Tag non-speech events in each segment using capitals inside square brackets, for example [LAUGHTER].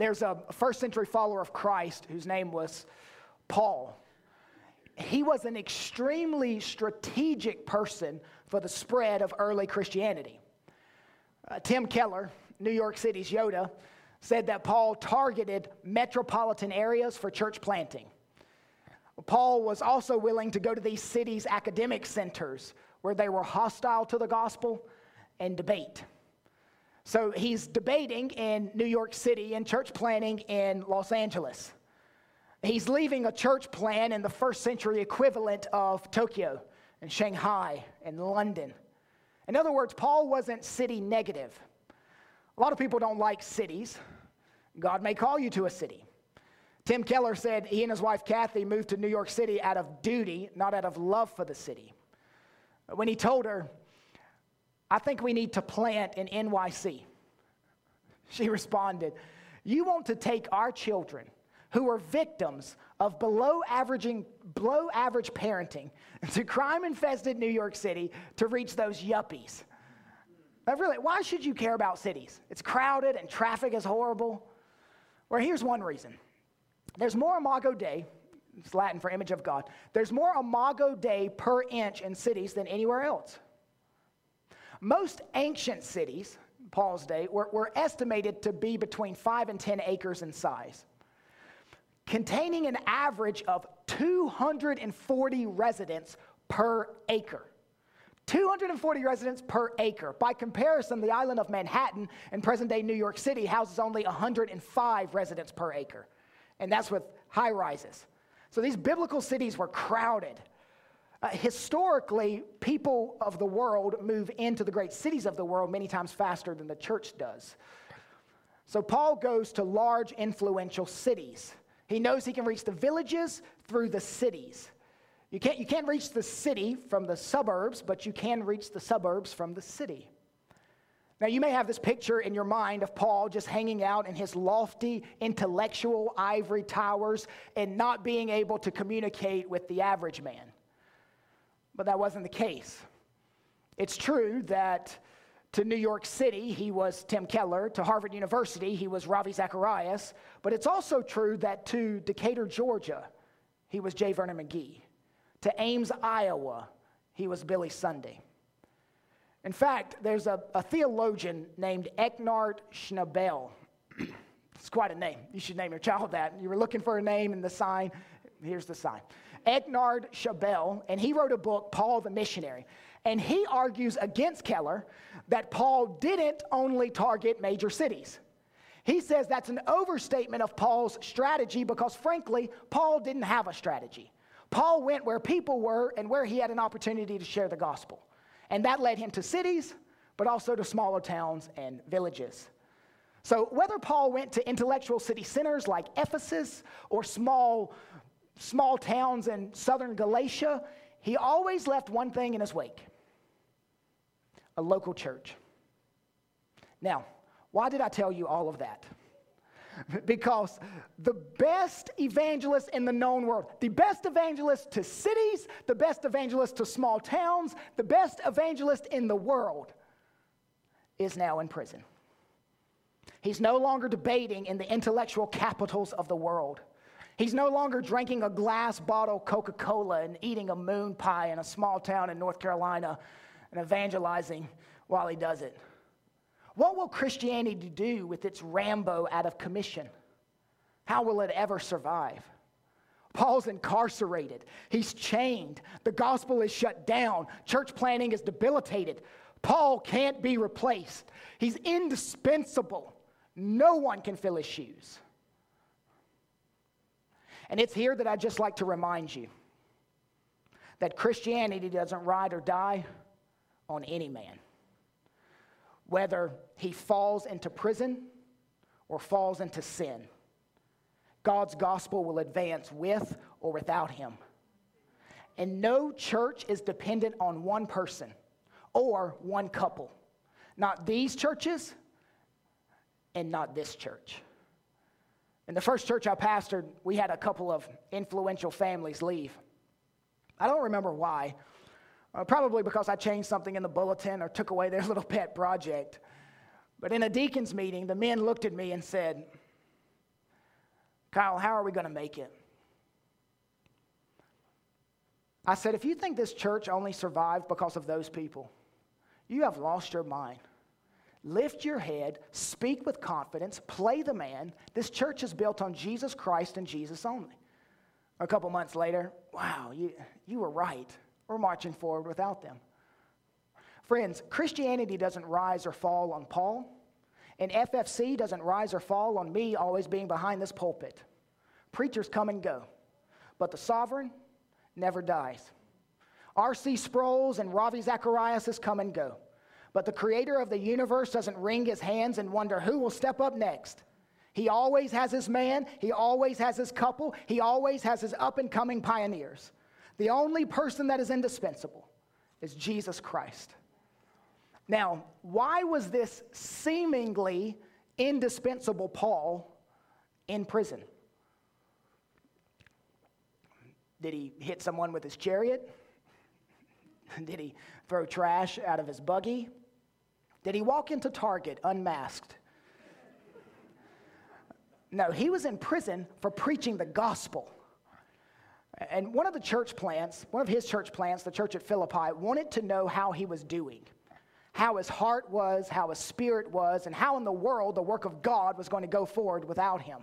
there's a first century follower of Christ whose name was Paul. He was an extremely strategic person for the spread of early Christianity. Uh, Tim Keller, New York City's Yoda, said that Paul targeted metropolitan areas for church planting. Paul was also willing to go to these cities' academic centers where they were hostile to the gospel and debate. So he's debating in New York City and church planting in Los Angeles. He's leaving a church plan in the first century equivalent of Tokyo and Shanghai and London. In other words, Paul wasn't city negative. A lot of people don't like cities. God may call you to a city. Tim Keller said he and his wife Kathy moved to New York City out of duty, not out of love for the city. When he told her, I think we need to plant in NYC, she responded, You want to take our children who are victims of below averaging below average parenting [LAUGHS] to crime infested New York City to reach those yuppies. But really, why should you care about cities? It's crowded and traffic is horrible. Well, here's one reason. There's more imago Dei, it's Latin for image of God. There's more imago Dei per inch in cities than anywhere else. Most ancient cities, Paul's day, were, were estimated to be between 5 and 10 acres in size containing an average of 240 residents per acre. 240 residents per acre. By comparison, the island of Manhattan in present day New York City houses only 105 residents per acre. And that's with high rises. So these biblical cities were crowded. Uh, historically, people of the world move into the great cities of the world many times faster than the church does. So Paul goes to large, influential cities. He knows he can reach the villages through the cities. You can't, you can't reach the city from the suburbs, but you can reach the suburbs from the city. Now, you may have this picture in your mind of Paul just hanging out in his lofty intellectual ivory towers and not being able to communicate with the average man. But that wasn't the case. It's true that to New York City, he was Tim Keller. To Harvard University, he was Ravi Zacharias. But it's also true that to Decatur, Georgia, he was J. Vernon McGee. To Ames, Iowa, he was Billy Sunday. In fact, there's a, a theologian named Eckhard Schnabel. [CLEARS THROAT] it's quite a name. You should name your child that. You were looking for a name in the sign. Here's the sign. Eckhard Schnabel, and he wrote a book, Paul the Missionary. And he argues against Keller that Paul didn't only target major cities. He says that's an overstatement of Paul's strategy because, frankly, Paul didn't have a strategy. Paul went where people were and where he had an opportunity to share the gospel. And that led him to cities, but also to smaller towns and villages. So, whether Paul went to intellectual city centers like Ephesus or small, small towns in southern Galatia, he always left one thing in his wake a local church. Now, why did I tell you all of that? [LAUGHS] because the best evangelist in the known world, the best evangelist to cities, the best evangelist to small towns, the best evangelist in the world is now in prison. He's no longer debating in the intellectual capitals of the world. He's no longer drinking a glass bottle Coca Cola and eating a moon pie in a small town in North Carolina and evangelizing while he does it. What will Christianity do with its Rambo out of commission? How will it ever survive? Paul's incarcerated. He's chained. The gospel is shut down. Church planning is debilitated. Paul can't be replaced. He's indispensable. No one can fill his shoes. And it's here that I'd just like to remind you that Christianity doesn't ride or die on any man. Whether he falls into prison or falls into sin, God's gospel will advance with or without him. And no church is dependent on one person or one couple. Not these churches and not this church. In the first church I pastored, we had a couple of influential families leave. I don't remember why. Uh, probably because I changed something in the bulletin or took away their [LAUGHS] little pet project. But in a deacon's meeting, the men looked at me and said, Kyle, how are we going to make it? I said, if you think this church only survived because of those people, you have lost your mind. Lift your head, speak with confidence, play the man. This church is built on Jesus Christ and Jesus only. A couple months later, wow, you, you were right. We're marching forward without them. Friends, Christianity doesn't rise or fall on Paul, and FFC doesn't rise or fall on me always being behind this pulpit. Preachers come and go, but the sovereign never dies. R.C. Sproul's and Ravi Zacharias come and go. But the creator of the universe doesn't wring his hands and wonder who will step up next. He always has his man, he always has his couple, he always has his up and coming pioneers. The only person that is indispensable is Jesus Christ. Now, why was this seemingly indispensable Paul in prison? Did he hit someone with his chariot? [LAUGHS] Did he throw trash out of his buggy? Did he walk into Target unmasked? No, he was in prison for preaching the gospel. And one of the church plants, one of his church plants, the church at Philippi, wanted to know how he was doing, how his heart was, how his spirit was, and how in the world the work of God was going to go forward without him.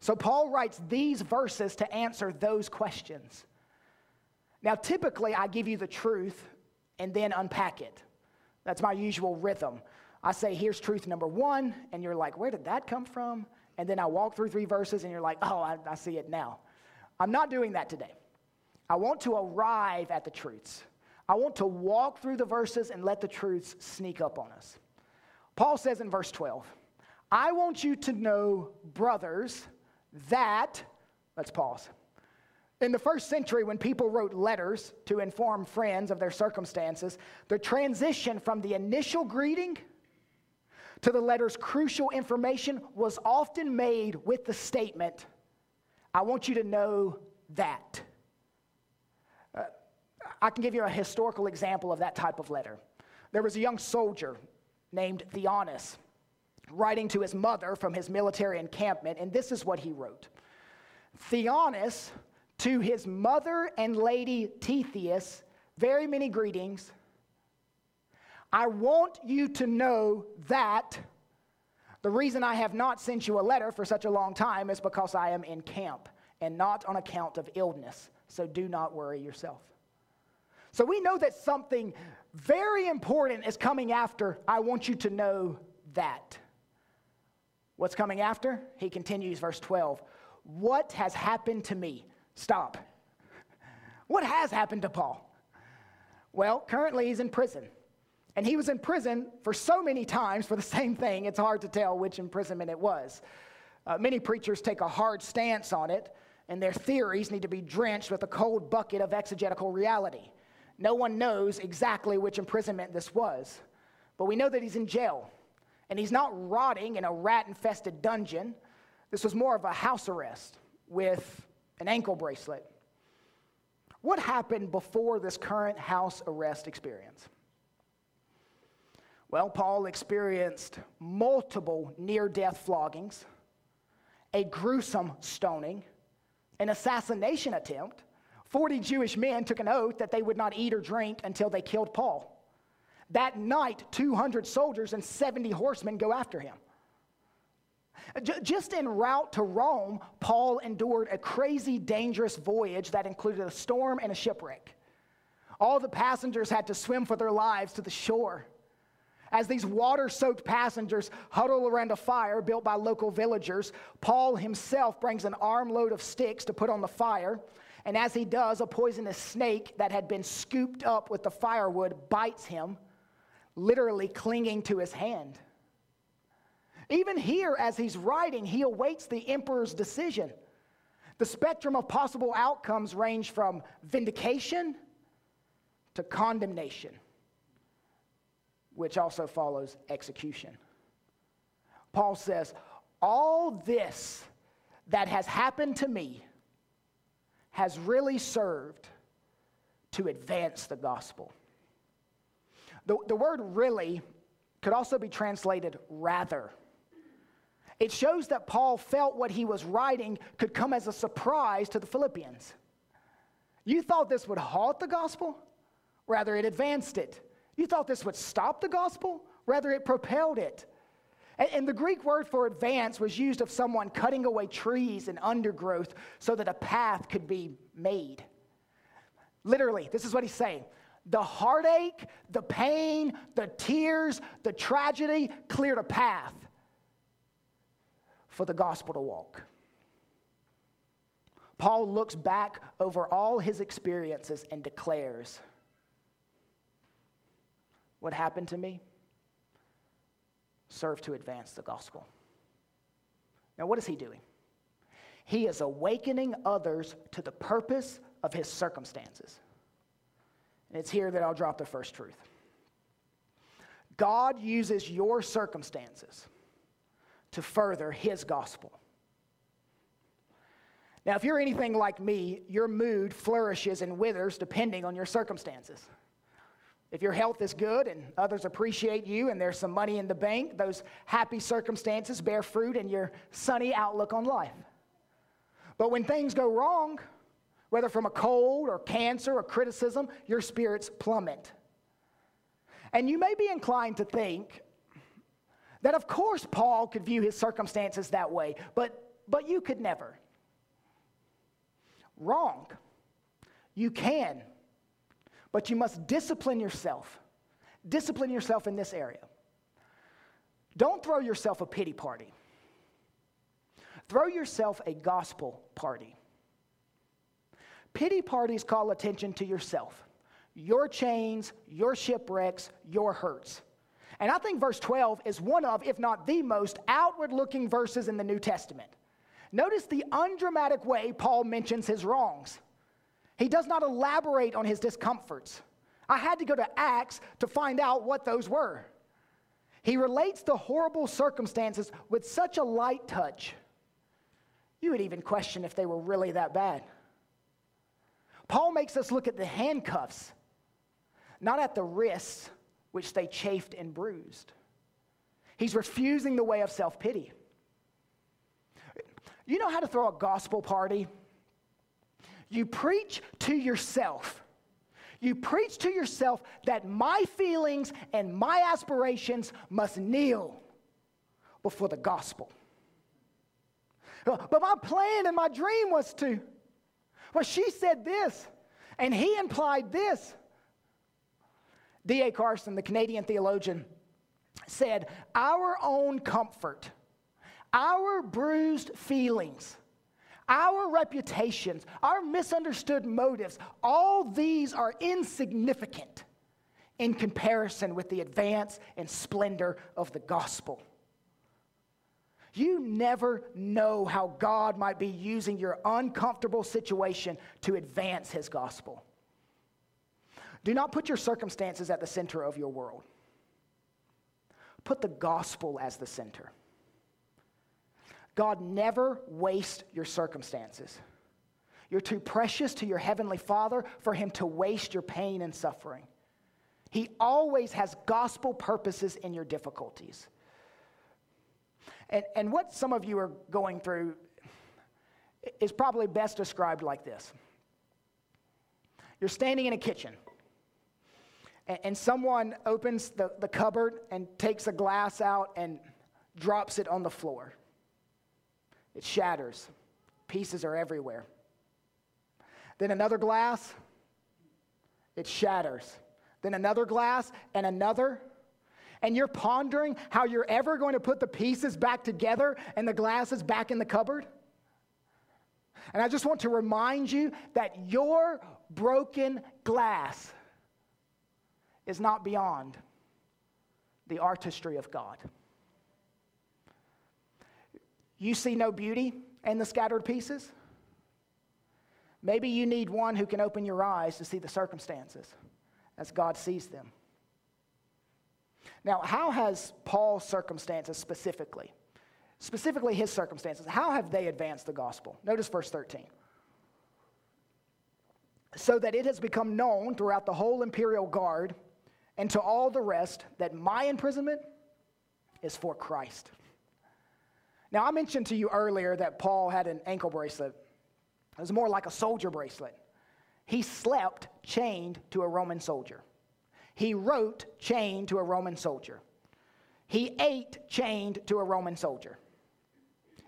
So Paul writes these verses to answer those questions. Now, typically, I give you the truth and then unpack it. That's my usual rhythm. I say, here's truth number one, and you're like, where did that come from? And then I walk through three verses, and you're like, oh, I, I see it now. I'm not doing that today. I want to arrive at the truths. I want to walk through the verses and let the truths sneak up on us. Paul says in verse 12, I want you to know, brothers, that, let's pause. In the first century, when people wrote letters to inform friends of their circumstances, the transition from the initial greeting to the letter's crucial information was often made with the statement, I want you to know that. Uh, I can give you a historical example of that type of letter. There was a young soldier named Theonas writing to his mother from his military encampment, and this is what he wrote Theonas to his mother and lady Tetheus, very many greetings. I want you to know that the reason I have not sent you a letter for such a long time is because I am in camp and not on account of illness. So do not worry yourself. So we know that something very important is coming after. I want you to know that. What's coming after? He continues, verse 12. What has happened to me? Stop. What has happened to Paul? Well, currently he's in prison. And he was in prison for so many times for the same thing, it's hard to tell which imprisonment it was. Uh, many preachers take a hard stance on it, and their theories need to be drenched with a cold bucket of exegetical reality. No one knows exactly which imprisonment this was, but we know that he's in jail. And he's not rotting in a rat infested dungeon. This was more of a house arrest with an ankle bracelet. What happened before this current house arrest experience? Well, Paul experienced multiple near death floggings, a gruesome stoning, an assassination attempt. 40 Jewish men took an oath that they would not eat or drink until they killed Paul. That night, 200 soldiers and 70 horsemen go after him. Just en route to Rome, Paul endured a crazy, dangerous voyage that included a storm and a shipwreck. All the passengers had to swim for their lives to the shore. As these water soaked passengers huddle around a fire built by local villagers, Paul himself brings an armload of sticks to put on the fire. And as he does, a poisonous snake that had been scooped up with the firewood bites him, literally clinging to his hand. Even here, as he's writing, he awaits the emperor's decision. The spectrum of possible outcomes range from vindication to condemnation, which also follows execution. Paul says, All this that has happened to me has really served to advance the gospel. The, the word really could also be translated rather. It shows that Paul felt what he was writing could come as a surprise to the Philippians. You thought this would halt the gospel? Rather, it advanced it. You thought this would stop the gospel? Rather, it propelled it. And the Greek word for advance was used of someone cutting away trees and undergrowth so that a path could be made. Literally, this is what he's saying. The heartache, the pain, the tears, the tragedy cleared a path for the gospel to walk. Paul looks back over all his experiences and declares, What happened to me served to advance the gospel. Now, what is he doing? He is awakening others to the purpose of his circumstances. And it's here that I'll drop the first truth. God uses your circumstances to further his gospel. Now, if you're anything like me, your mood flourishes and withers depending on your circumstances. If your health is good and others appreciate you and there's some money in the bank, those happy circumstances bear fruit in your sunny outlook on life. But when things go wrong, whether from a cold or cancer or criticism, your spirits plummet. And you may be inclined to think that, of course, Paul could view his circumstances that way, but, but you could never. Wrong. You can, but you must discipline yourself. Discipline yourself in this area. Don't throw yourself a pity party. Throw yourself a gospel party. Pity parties call attention to yourself, your chains, your shipwrecks, your hurts. And I think verse 12 is one of, if not the most outward looking verses in the New Testament. Notice the undramatic way Paul mentions his wrongs. He does not elaborate on his discomforts. I had to go to Acts to find out what those were. He relates the horrible circumstances with such a light touch, you would even question if they were really that bad. Paul makes us look at the handcuffs, not at the wrists which they chafed and bruised. He's refusing the way of self pity. You know how to throw a gospel party? You preach to yourself. You preach to yourself that my feelings and my aspirations must kneel before the gospel. But my plan and my dream was to. Well, she said this, and he implied this. D.A. Carson, the Canadian theologian, said, Our own comfort, our bruised feelings, our reputations, our misunderstood motives, all these are insignificant in comparison with the advance and splendor of the gospel. You never know how God might be using your uncomfortable situation to advance his gospel. Do not put your circumstances at the center of your world. Put the gospel as the center. God never wastes your circumstances. You're too precious to your heavenly Father for him to waste your pain and suffering. He always has gospel purposes in your difficulties. And, and what some of you are going through is probably best described like this You're standing in a kitchen, and, and someone opens the, the cupboard and takes a glass out and drops it on the floor. It shatters, pieces are everywhere. Then another glass, it shatters. Then another glass and another and you're pondering how you're ever going to put the pieces back together and the glasses back in the cupboard? And I just want to remind you that your broken glass is not beyond the artistry of God. You see no beauty in the scattered pieces? Maybe you need one who can open your eyes to see the circumstances as God sees them. Now, how has Paul's circumstances specifically, specifically his circumstances, how have they advanced the gospel? Notice verse 13. So that it has become known throughout the whole imperial guard and to all the rest that my imprisonment is for Christ. Now, I mentioned to you earlier that Paul had an ankle bracelet. It was more like a soldier bracelet. He slept chained to a Roman soldier. He wrote chained to a Roman soldier. He ate chained to a Roman soldier.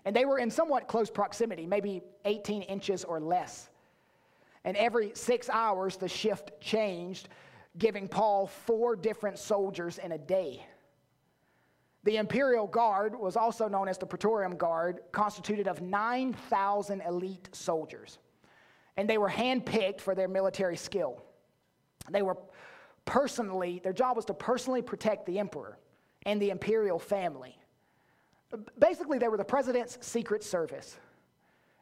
And they were in somewhat close proximity, maybe 18 inches or less. And every six hours, the shift changed, giving Paul four different soldiers in a day. The Imperial Guard was also known as the Praetorian Guard, constituted of 9,000 elite soldiers. And they were handpicked for their military skill. They were personally, their job was to personally protect the emperor and the imperial family. Basically, they were the president's secret service.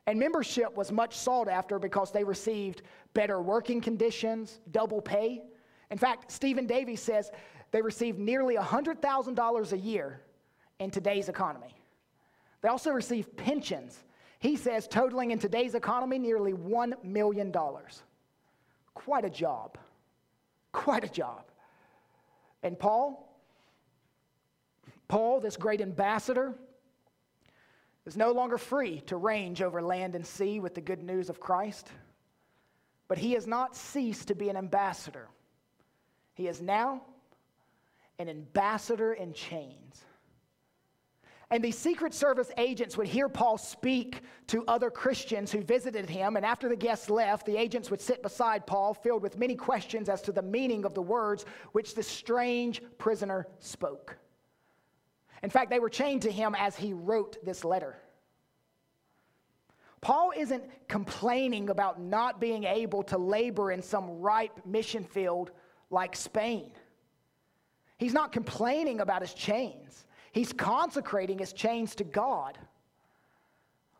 And membership was much sought after because they received better working conditions, double pay. In fact, Stephen Davey says they received nearly $100,000 a year in today's economy. They also received pensions. He says totaling in today's economy nearly $1 million. Quite a job. Quite a job. And Paul, Paul, this great ambassador, is no longer free to range over land and sea with the good news of Christ, but he has not ceased to be an ambassador. He is now an ambassador in chains. And these Secret Service agents would hear Paul speak to other Christians who visited him. And after the guests left, the agents would sit beside Paul, filled with many questions as to the meaning of the words which this strange prisoner spoke. In fact, they were chained to him as he wrote this letter. Paul isn't complaining about not being able to labor in some ripe mission field like Spain. He's not complaining about his chains, he's consecrating his chains to God.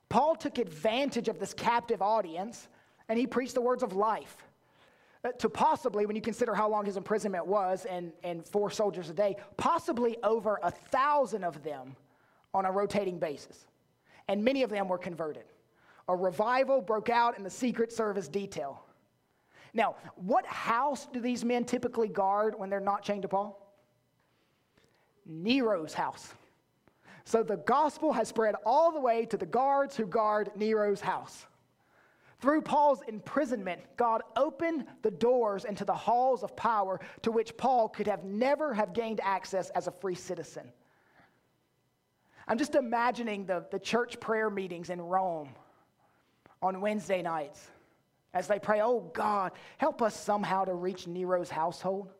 Paul took advantage of this captive audience and he preached the words of life. Uh, to possibly, when you consider how long his imprisonment was and, and four soldiers a day, possibly over a thousand of them on a rotating basis. And many of them were converted. A revival broke out in the Secret Service detail. Now, what house do these men typically guard when they're not chained to Paul? Nero's house. So the gospel has spread all the way to the guards who guard Nero's house. Through Paul's imprisonment, God opened the doors into the halls of power to which Paul could have never have gained access as a free citizen. I'm just imagining the, the church prayer meetings in Rome on Wednesday nights as they pray, Oh God, help us somehow to reach Nero's household.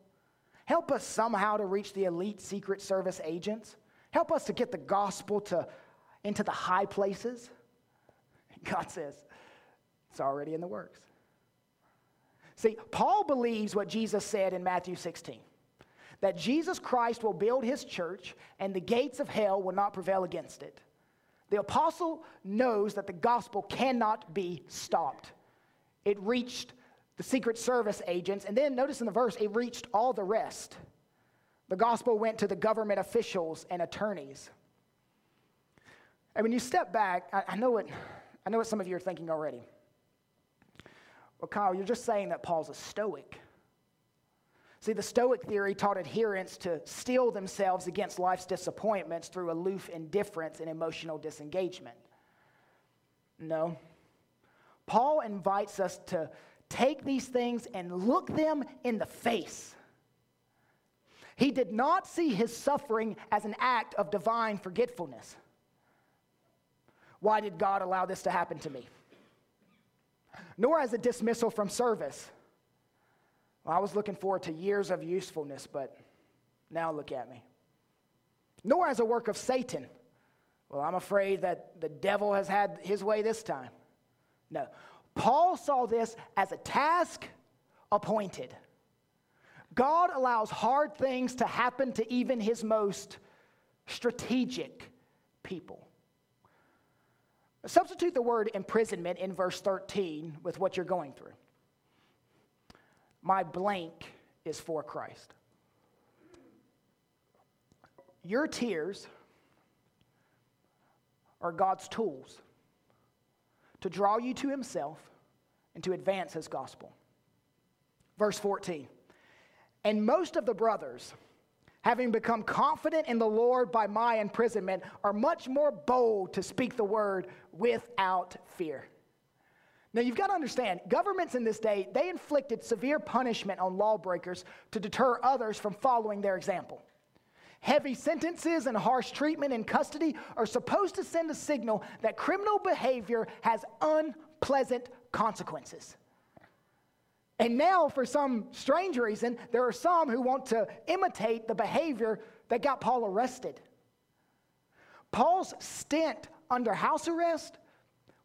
Help us somehow to reach the elite Secret Service agents. Help us to get the gospel to, into the high places. [LAUGHS] God says, it's already in the works. See, Paul believes what Jesus said in Matthew 16 that Jesus Christ will build his church and the gates of hell will not prevail against it. The apostle knows that the gospel cannot be stopped. It reached the Secret Service agents, and then notice in the verse, it reached all the rest. The gospel went to the government officials and attorneys. And when you step back, I, I know what I know what some of you are thinking already. Well, Kyle, you're just saying that Paul's a stoic. See, the Stoic theory taught adherents to steel themselves against life's disappointments through aloof indifference and emotional disengagement. No. Paul invites us to take these things and look them in the face. He did not see his suffering as an act of divine forgetfulness. Why did God allow this to happen to me? Nor as a dismissal from service. Well, I was looking forward to years of usefulness, but now look at me. Nor as a work of Satan. Well, I'm afraid that the devil has had his way this time. No. Paul saw this as a task appointed. God allows hard things to happen to even his most strategic people. Substitute the word imprisonment in verse 13 with what you're going through. My blank is for Christ. Your tears are God's tools to draw you to Himself and to advance His gospel. Verse 14. And most of the brothers, having become confident in the Lord by my imprisonment, are much more bold to speak the word without fear. Now, you've got to understand, governments in this day, they inflicted severe punishment on lawbreakers to deter others from following their example. Heavy sentences and harsh treatment in custody are supposed to send a signal that criminal behavior has unpleasant consequences. And now, for some strange reason, there are some who want to imitate the behavior that got Paul arrested. Paul's stint under house arrest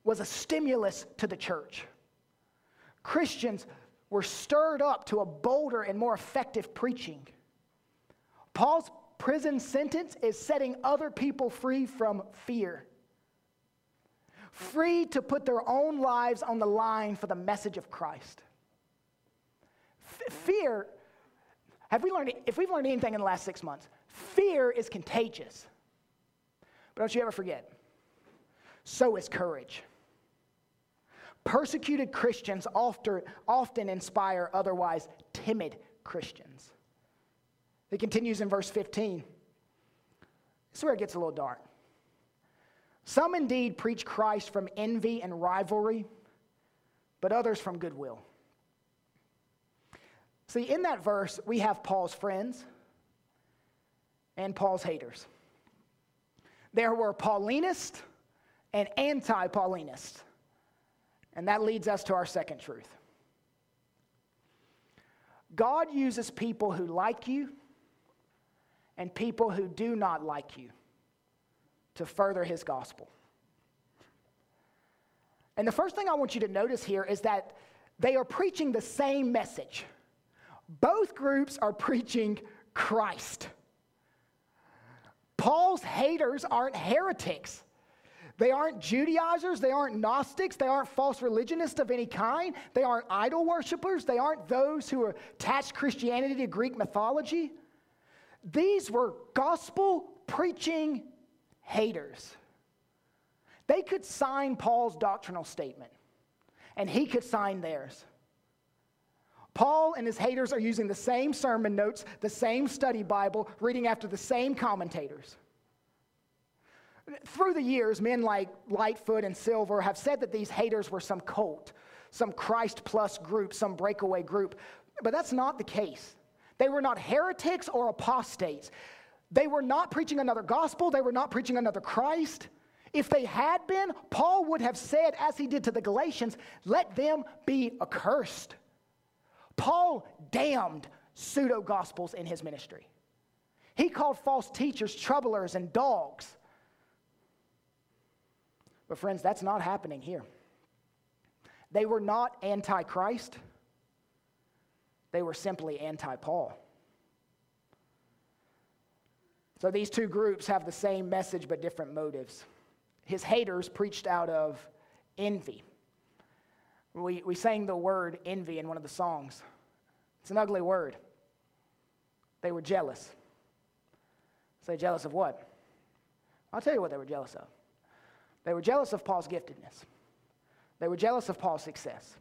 was a stimulus to the church. Christians were stirred up to a bolder and more effective preaching. Paul's prison sentence is setting other people free from fear, free to put their own lives on the line for the message of Christ fear, have we learned, if we've learned anything in the last six months, fear is contagious. But don't you ever forget, so is courage. Persecuted Christians often, often inspire otherwise timid Christians. It continues in verse 15. This is where it gets a little dark. Some indeed preach Christ from envy and rivalry, but others from goodwill. See, in that verse, we have Paul's friends and Paul's haters. There were Paulinists and anti Paulinists. And that leads us to our second truth. God uses people who like you and people who do not like you to further his gospel. And the first thing I want you to notice here is that they are preaching the same message. Both groups are preaching Christ. Paul's haters aren't heretics. They aren't Judaizers. They aren't Gnostics. They aren't false religionists of any kind. They aren't idol worshippers. They aren't those who attach Christianity to Greek mythology. These were gospel preaching haters. They could sign Paul's doctrinal statement, and he could sign theirs. Paul and his haters are using the same sermon notes, the same study Bible, reading after the same commentators. Through the years, men like Lightfoot and Silva have said that these haters were some cult, some Christ plus group, some breakaway group. But that's not the case. They were not heretics or apostates. They were not preaching another gospel, they were not preaching another Christ. If they had been, Paul would have said, as he did to the Galatians, let them be accursed. Paul damned pseudo gospels in his ministry. He called false teachers troublers and dogs. But, friends, that's not happening here. They were not anti Christ, they were simply anti Paul. So these two groups have the same message but different motives. His haters preached out of envy. We, we sang the word envy in one of the songs. It's an ugly word. They were jealous. Say, jealous of what? I'll tell you what they were jealous of. They were jealous of Paul's giftedness, they were jealous of Paul's success.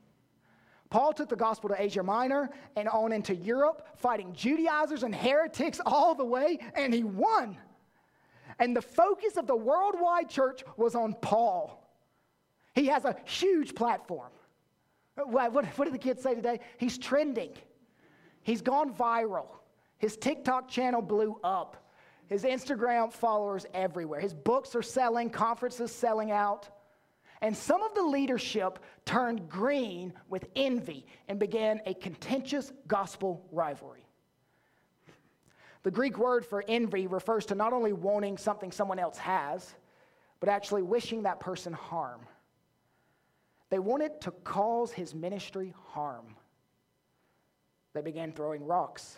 Paul took the gospel to Asia Minor and on into Europe, fighting Judaizers and heretics all the way, and he won. And the focus of the worldwide church was on Paul. He has a huge platform. What, what, what did the kids say today? He's trending. He's gone viral. His TikTok channel blew up. His Instagram followers everywhere. His books are selling, conferences selling out. And some of the leadership turned green with envy and began a contentious gospel rivalry. The Greek word for envy refers to not only wanting something someone else has, but actually wishing that person harm. They wanted to cause his ministry harm. They began throwing rocks.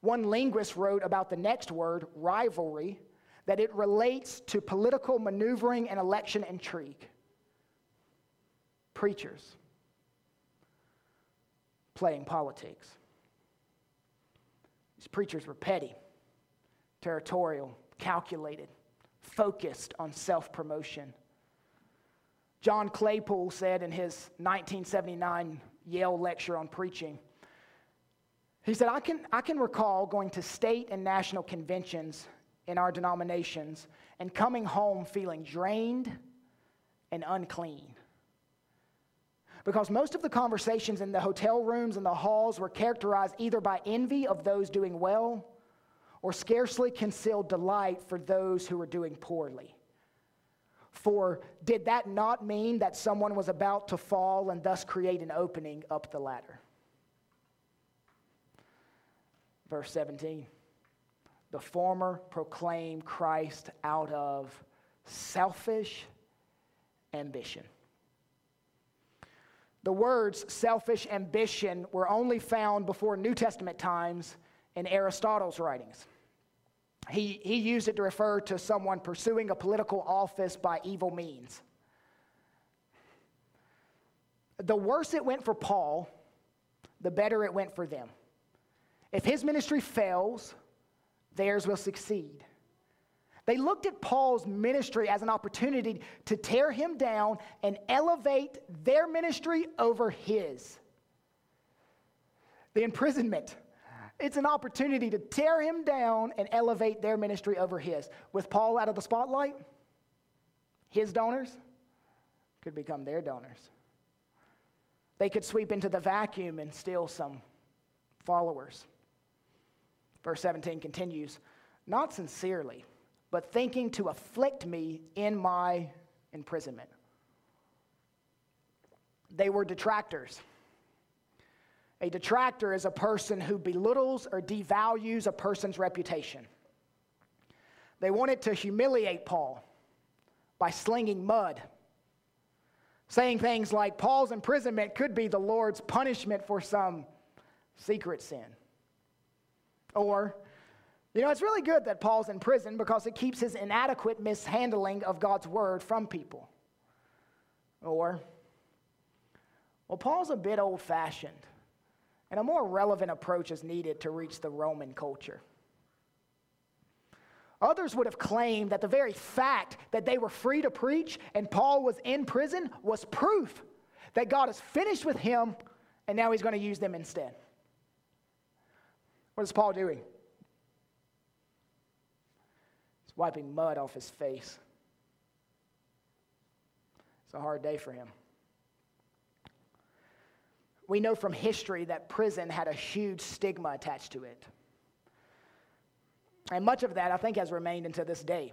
One linguist wrote about the next word, rivalry, that it relates to political maneuvering and election intrigue. Preachers playing politics. These preachers were petty, territorial, calculated, focused on self promotion John Claypool said in his 1979 Yale lecture on preaching, He said, I can, I can recall going to state and national conventions in our denominations and coming home feeling drained and unclean. Because most of the conversations in the hotel rooms and the halls were characterized either by envy of those doing well or scarcely concealed delight for those who were doing poorly. For did that not mean that someone was about to fall and thus create an opening up the ladder? Verse 17 The former proclaim Christ out of selfish ambition. The words selfish ambition were only found before New Testament times in Aristotle's writings. He, he used it to refer to someone pursuing a political office by evil means. The worse it went for Paul, the better it went for them. If his ministry fails, theirs will succeed. They looked at Paul's ministry as an opportunity to tear him down and elevate their ministry over his. The imprisonment, it's an opportunity to tear him down and elevate their ministry over his. With Paul out of the spotlight, his donors could become their donors. They could sweep into the vacuum and steal some followers. Verse 17 continues, not sincerely but thinking to afflict me in my imprisonment. They were detractors. A detractor is a person who belittles or devalues a person's reputation. They wanted to humiliate Paul by slinging mud, saying things like Paul's imprisonment could be the Lord's punishment for some secret sin. Or you know, it's really good that Paul's in prison because it keeps his inadequate mishandling of God's word from people. Or, well, Paul's a bit old fashioned, and a more relevant approach is needed to reach the Roman culture. Others would have claimed that the very fact that they were free to preach and Paul was in prison was proof that God is finished with him and now he's going to use them instead. What is Paul doing? He's wiping mud off his face. It's a hard day for him. We know from history that prison had a huge stigma attached to it. And much of that, I think, has remained until this day.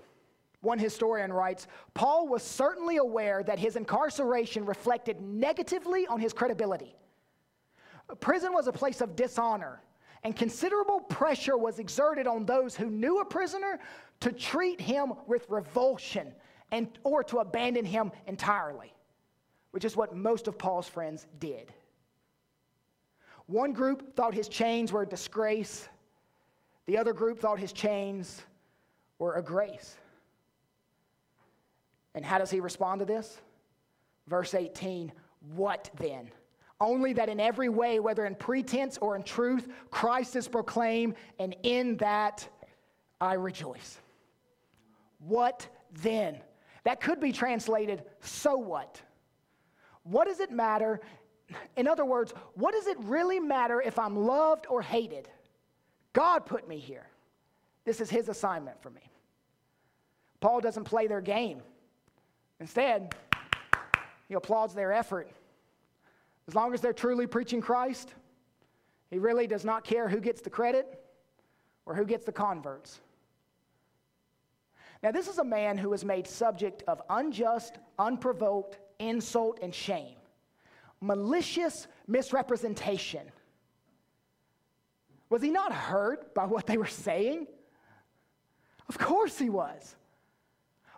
One historian writes Paul was certainly aware that his incarceration reflected negatively on his credibility. Prison was a place of dishonor, and considerable pressure was exerted on those who knew a prisoner to treat him with revulsion and, or to abandon him entirely, which is what most of Paul's friends did. One group thought his chains were a disgrace, the other group thought his chains were a grace. And how does he respond to this? Verse 18 What then? Only that in every way, whether in pretense or in truth, Christ is proclaimed, and in that I rejoice. What then? That could be translated, so what? What does it matter? In other words, what does it really matter if I'm loved or hated? God put me here. This is his assignment for me. Paul doesn't play their game. Instead, he applauds their effort. As long as they're truly preaching Christ, he really does not care who gets the credit or who gets the converts. Now, this is a man who was made subject of unjust, unprovoked insult and shame, malicious misrepresentation. Was he not hurt by what they were saying? Of course he was.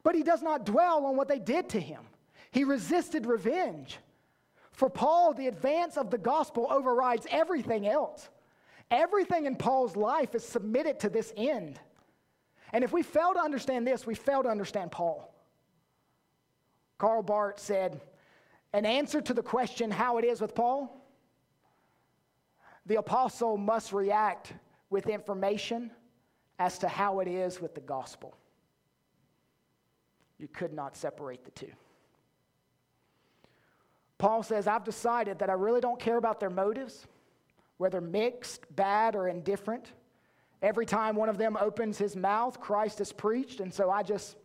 But he does not dwell on what they did to him. He resisted revenge. For Paul, the advance of the gospel overrides everything else. Everything in Paul's life is submitted to this end. And if we fail to understand this, we fail to understand Paul. Karl Barth said, an answer to the question how it is with Paul, the apostle must react with information as to how it is with the gospel. You could not separate the two. Paul says, I've decided that I really don't care about their motives, whether mixed, bad, or indifferent. Every time one of them opens his mouth, Christ is preached, and so I just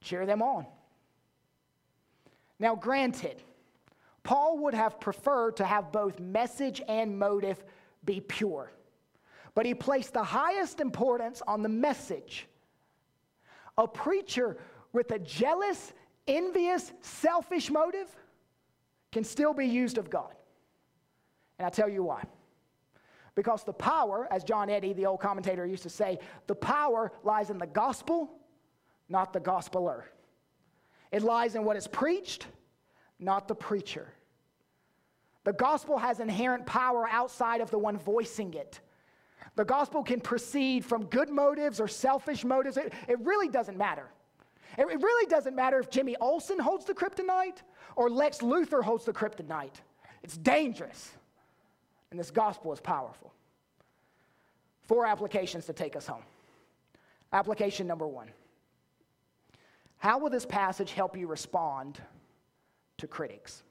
cheer them on. Now, granted, Paul would have preferred to have both message and motive be pure, but he placed the highest importance on the message. A preacher with a jealous, envious, selfish motive can still be used of God. And I tell you why. Because the power, as John Eadie, the old commentator, used to say, the power lies in the gospel, not the gospeler. It lies in what is preached, not the preacher. The gospel has inherent power outside of the one voicing it. The gospel can proceed from good motives or selfish motives. It, it really doesn't matter. It, it really doesn't matter if Jimmy Olsen holds the kryptonite or Lex Luthor holds the kryptonite. It's dangerous. And this gospel is powerful. Four applications to take us home. Application number one How will this passage help you respond to critics?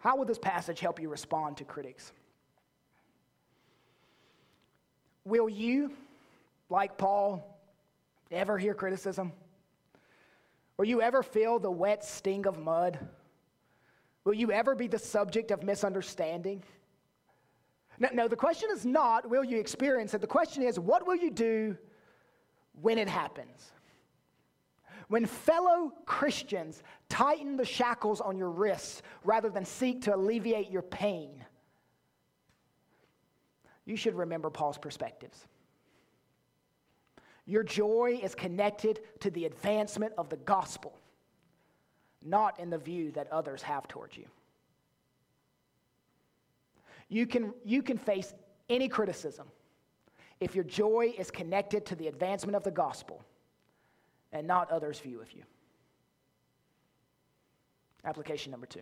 How will this passage help you respond to critics? Will you, like Paul, ever hear criticism? Will you ever feel the wet sting of mud? Will you ever be the subject of misunderstanding? No, no, the question is not, will you experience it? The question is, what will you do when it happens? When fellow Christians tighten the shackles on your wrists rather than seek to alleviate your pain, you should remember Paul's perspectives. Your joy is connected to the advancement of the gospel, not in the view that others have towards you. You can, you can face any criticism if your joy is connected to the advancement of the gospel and not others' view of you. Application number two.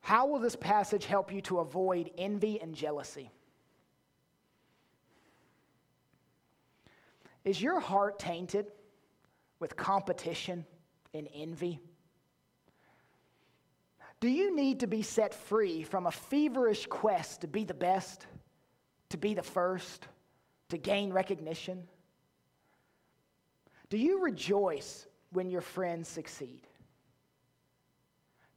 How will this passage help you to avoid envy and jealousy? Is your heart tainted with competition and envy? Do you need to be set free from a feverish quest to be the best, to be the first, to gain recognition? Do you rejoice when your friends succeed?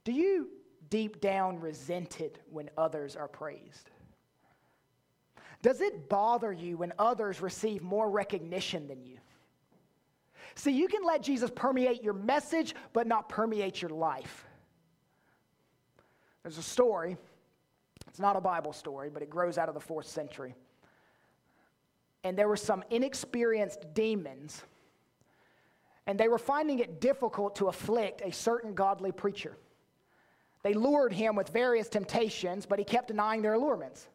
Do you deep down resent it when others are praised? Does it bother you when others receive more recognition than you? See, you can let Jesus permeate your message, but not permeate your life. There's a story, it's not a Bible story, but it grows out of the fourth century. And there were some inexperienced demons, and they were finding it difficult to afflict a certain godly preacher. They lured him with various temptations, but he kept denying their allurements.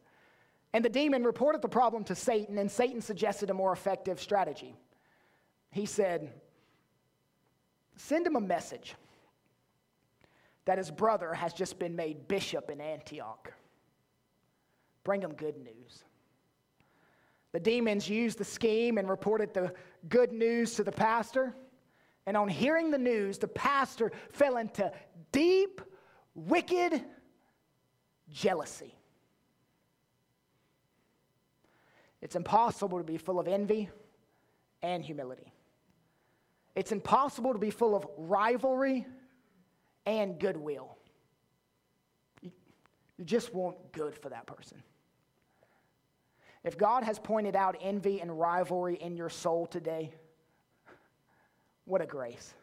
And the demon reported the problem to Satan, and Satan suggested a more effective strategy. He said, Send him a message that his brother has just been made bishop in Antioch. Bring him good news. The demons used the scheme and reported the good news to the pastor. And on hearing the news, the pastor fell into deep, wicked jealousy. It's impossible to be full of envy and humility. It's impossible to be full of rivalry and goodwill. You, you just want good for that person. If God has pointed out envy and rivalry in your soul today, what a grace.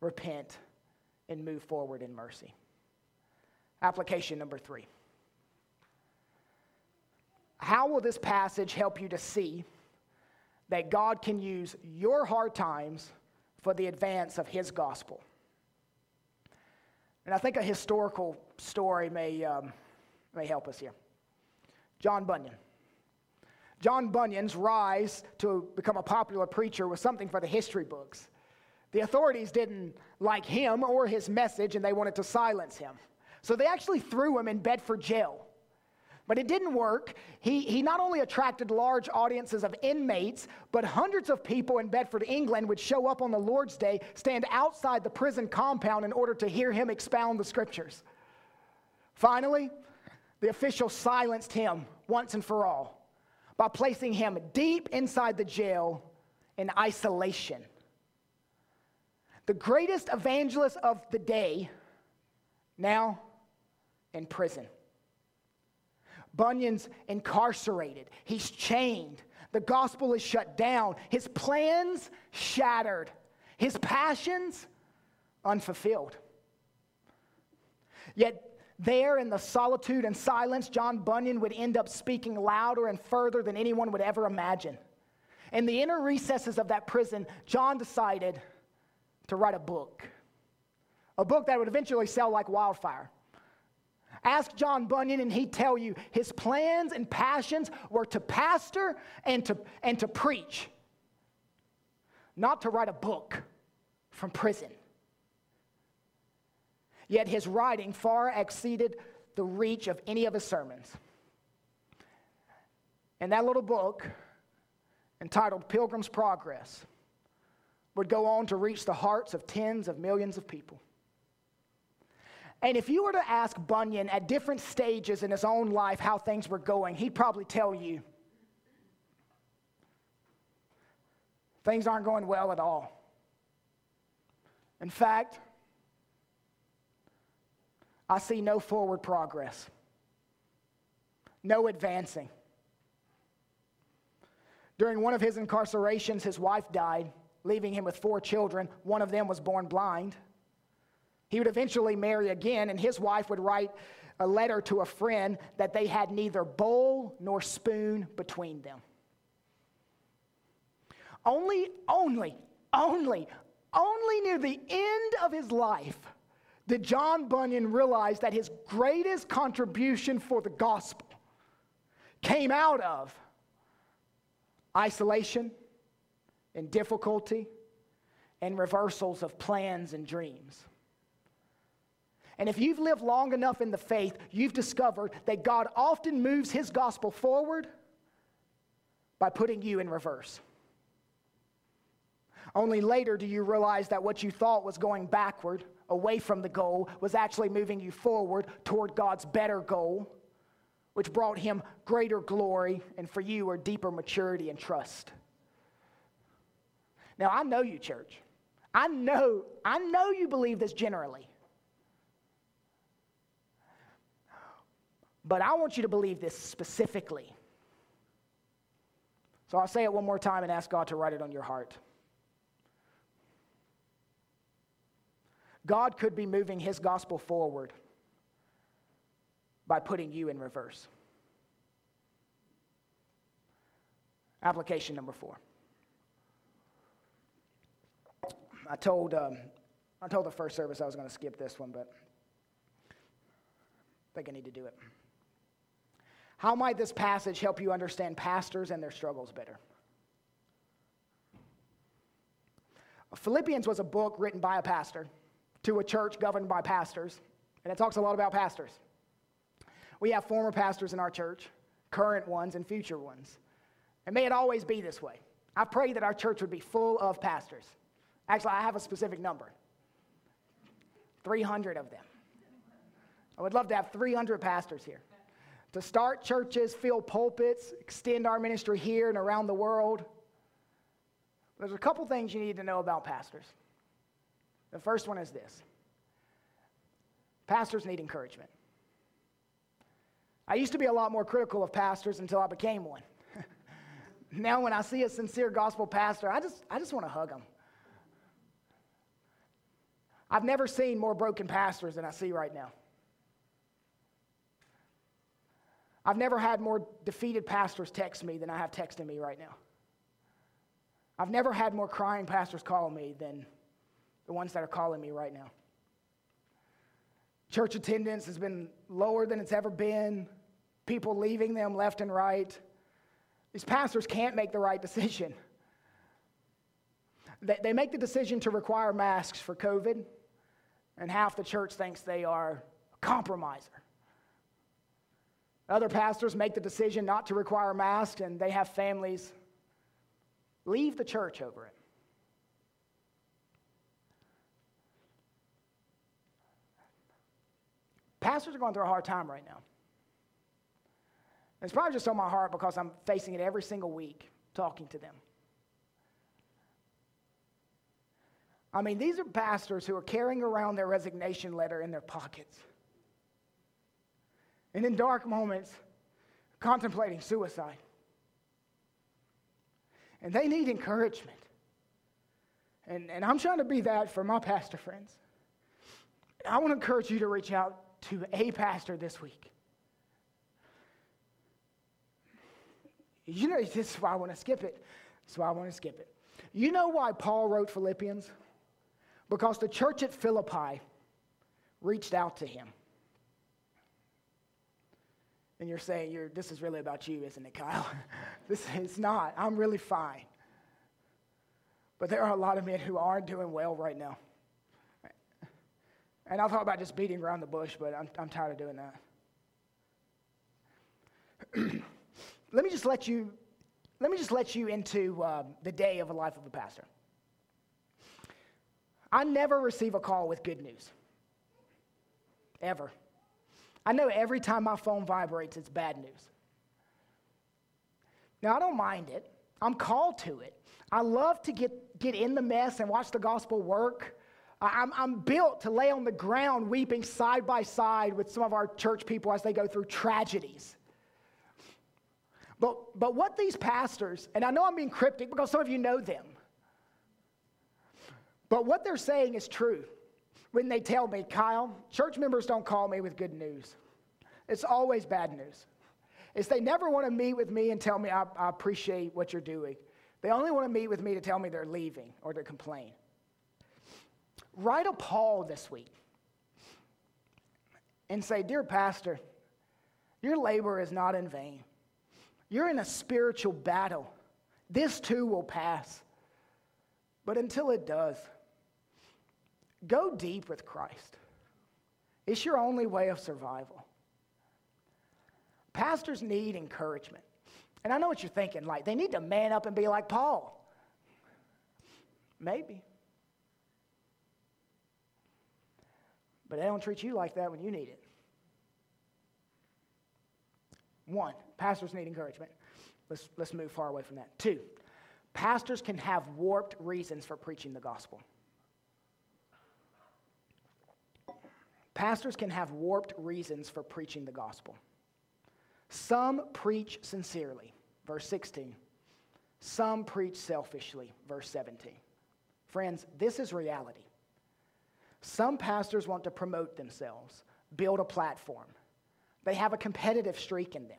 Repent and move forward in mercy. Application number three. How will this passage help you to see that God can use your hard times for the advance of His gospel? And I think a historical story may, um, may help us here. John Bunyan. John Bunyan's rise to become a popular preacher was something for the history books. The authorities didn't like him or his message, and they wanted to silence him. So they actually threw him in Bedford jail. But it didn't work. He, he not only attracted large audiences of inmates, but hundreds of people in Bedford, England would show up on the Lord's Day, stand outside the prison compound in order to hear him expound the scriptures. Finally, the official silenced him once and for all by placing him deep inside the jail in isolation. The greatest evangelist of the day, now in prison. Bunyan's incarcerated, he's chained. The gospel is shut down, his plans shattered, his passions unfulfilled. Yet, there in the solitude and silence, John Bunyan would end up speaking louder and further than anyone would ever imagine. In the inner recesses of that prison, John decided to write a book, a book that would eventually sell like wildfire. Ask John Bunyan, and he'd tell you his plans and passions were to pastor and to, and to preach, not to write a book from prison. Yet his writing far exceeded the reach of any of his sermons. And that little book, entitled Pilgrim's Progress, would go on to reach the hearts of tens of millions of people. And if you were to ask Bunyan at different stages in his own life how things were going, he'd probably tell you things aren't going well at all. In fact, I see no forward progress, no advancing. During one of his incarcerations, his wife died, leaving him with four children. One of them was born blind. He would eventually marry again, and his wife would write a letter to a friend that they had neither bowl nor spoon between them. Only, only, only, only near the end of his life did John Bunyan realize that his greatest contribution for the gospel came out of isolation and difficulty and reversals of plans and dreams. And if you've lived long enough in the faith, you've discovered that God often moves his gospel forward by putting you in reverse. Only later do you realize that what you thought was going backward, away from the goal, was actually moving you forward toward God's better goal, which brought him greater glory and for you a deeper maturity and trust. Now, I know you, church. I know, I know you believe this generally. But I want you to believe this specifically. So I'll say it one more time and ask God to write it on your heart. God could be moving his gospel forward by putting you in reverse. Application number four. I told, um, I told the first service I was going to skip this one, but I think I need to do it. How might this passage help you understand pastors and their struggles better? Philippians was a book written by a pastor to a church governed by pastors, and it talks a lot about pastors. We have former pastors in our church, current ones and future ones. And may it always be this way. I pray that our church would be full of pastors. Actually, I have a specific number 300 of them. I would love to have 300 pastors here to start churches, fill pulpits, extend our ministry here and around the world. There's a couple things you need to know about pastors. The first one is this pastors need encouragement. I used to be a lot more critical of pastors until I became one. [LAUGHS] now, when I see a sincere gospel pastor, I just, I just want to hug them. I've never seen more broken pastors than I see right now. I've never had more defeated pastors text me than I have texting me right now. I've never had more crying pastors call me than the ones that are calling me right now. Church attendance has been lower than it's ever been, people leaving them left and right. These pastors can't make the right decision. They make the decision to require masks for COVID, and half the church thinks they are a compromiser. Other pastors make the decision not to require masks, and they have families leave the church over it. Pastors are going through a hard time right now. It's probably just on my heart because I'm facing it every single week talking to them. I mean, these are pastors who are carrying around their resignation letter in their pockets. And in dark moments, contemplating suicide. And they need encouragement. And, and I'm trying to be that for my pastor friends. I want to encourage you to reach out to a pastor this week. You know, this is why I want to skip it. That's why I want to skip it. You know why Paul wrote Philippians? Because the church at Philippi reached out to him. And you're saying, you're, this is really about you, isn't it, Kyle? [LAUGHS] this is not. I'm really fine. But there are a lot of men who aren't doing well right now. And I thought about just beating around the bush, but I'm, I'm tired of doing that. [CLEARS THROAT] let me just let you, let me just let you into uh, the day of a life of a pastor. I never receive a call with good news. Ever. I know every time my phone vibrates, it's bad news. Now, I don't mind it. I'm called to it. I love to get, get in the mess and watch the gospel work. I'm, I'm built to lay on the ground weeping side by side with some of our church people as they go through tragedies. But, but what these pastors, and I know I'm being cryptic because some of you know them, but what they're saying is true when they tell me, Kyle, church members don't call me with good news. It's always bad news. It's they never want to meet with me and tell me I, I appreciate what you're doing. They only want to meet with me to tell me they're leaving or to complain. Write a Paul this week and say, Dear Pastor, your labor is not in vain. You're in a spiritual battle. This too will pass. But until it does, go deep with Christ. It's your only way of survival. Pastors need encouragement. And I know what you're thinking like, they need to man up and be like Paul. Maybe. But they don't treat you like that when you need it. One, pastors need encouragement. Let's, let's move far away from that. Two, pastors can have warped reasons for preaching the gospel. Pastors can have warped reasons for preaching the gospel. Some preach sincerely, verse 16. Some preach selfishly, verse 17. Friends, this is reality. Some pastors want to promote themselves, build a platform. They have a competitive streak in them.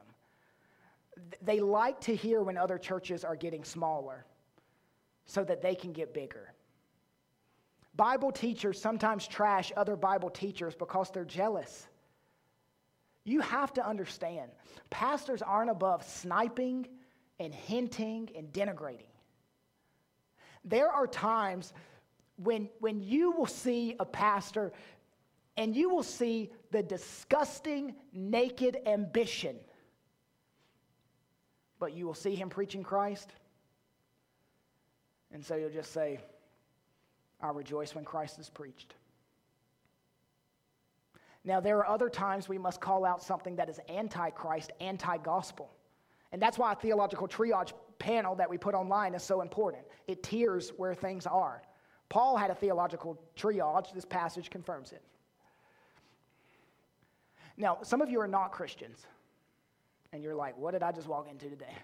They like to hear when other churches are getting smaller so that they can get bigger. Bible teachers sometimes trash other Bible teachers because they're jealous. You have to understand, pastors aren't above sniping and hinting and denigrating. There are times when, when you will see a pastor and you will see the disgusting, naked ambition, but you will see him preaching Christ. And so you'll just say, I rejoice when Christ is preached. Now, there are other times we must call out something that is anti Christ, anti gospel. And that's why a theological triage panel that we put online is so important. It tears where things are. Paul had a theological triage. This passage confirms it. Now, some of you are not Christians, and you're like, what did I just walk into today?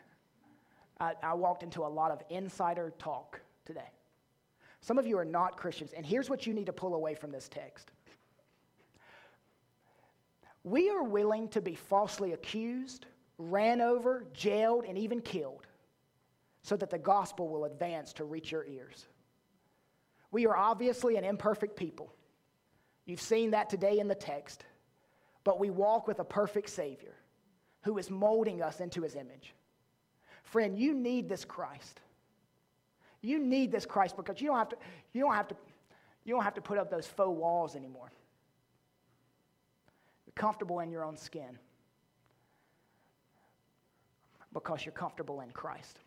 I, I walked into a lot of insider talk today. Some of you are not Christians, and here's what you need to pull away from this text. We are willing to be falsely accused, ran over, jailed, and even killed so that the gospel will advance to reach your ears. We are obviously an imperfect people. You've seen that today in the text. But we walk with a perfect Savior who is molding us into his image. Friend, you need this Christ. You need this Christ because you don't have to, you don't have to, you don't have to put up those faux walls anymore. You're comfortable in your own skin. because you're comfortable in Christ.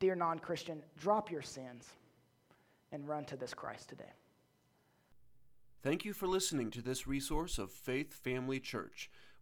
Dear non Christian, drop your sins and run to this Christ today. Thank you for listening to this resource of Faith Family Church.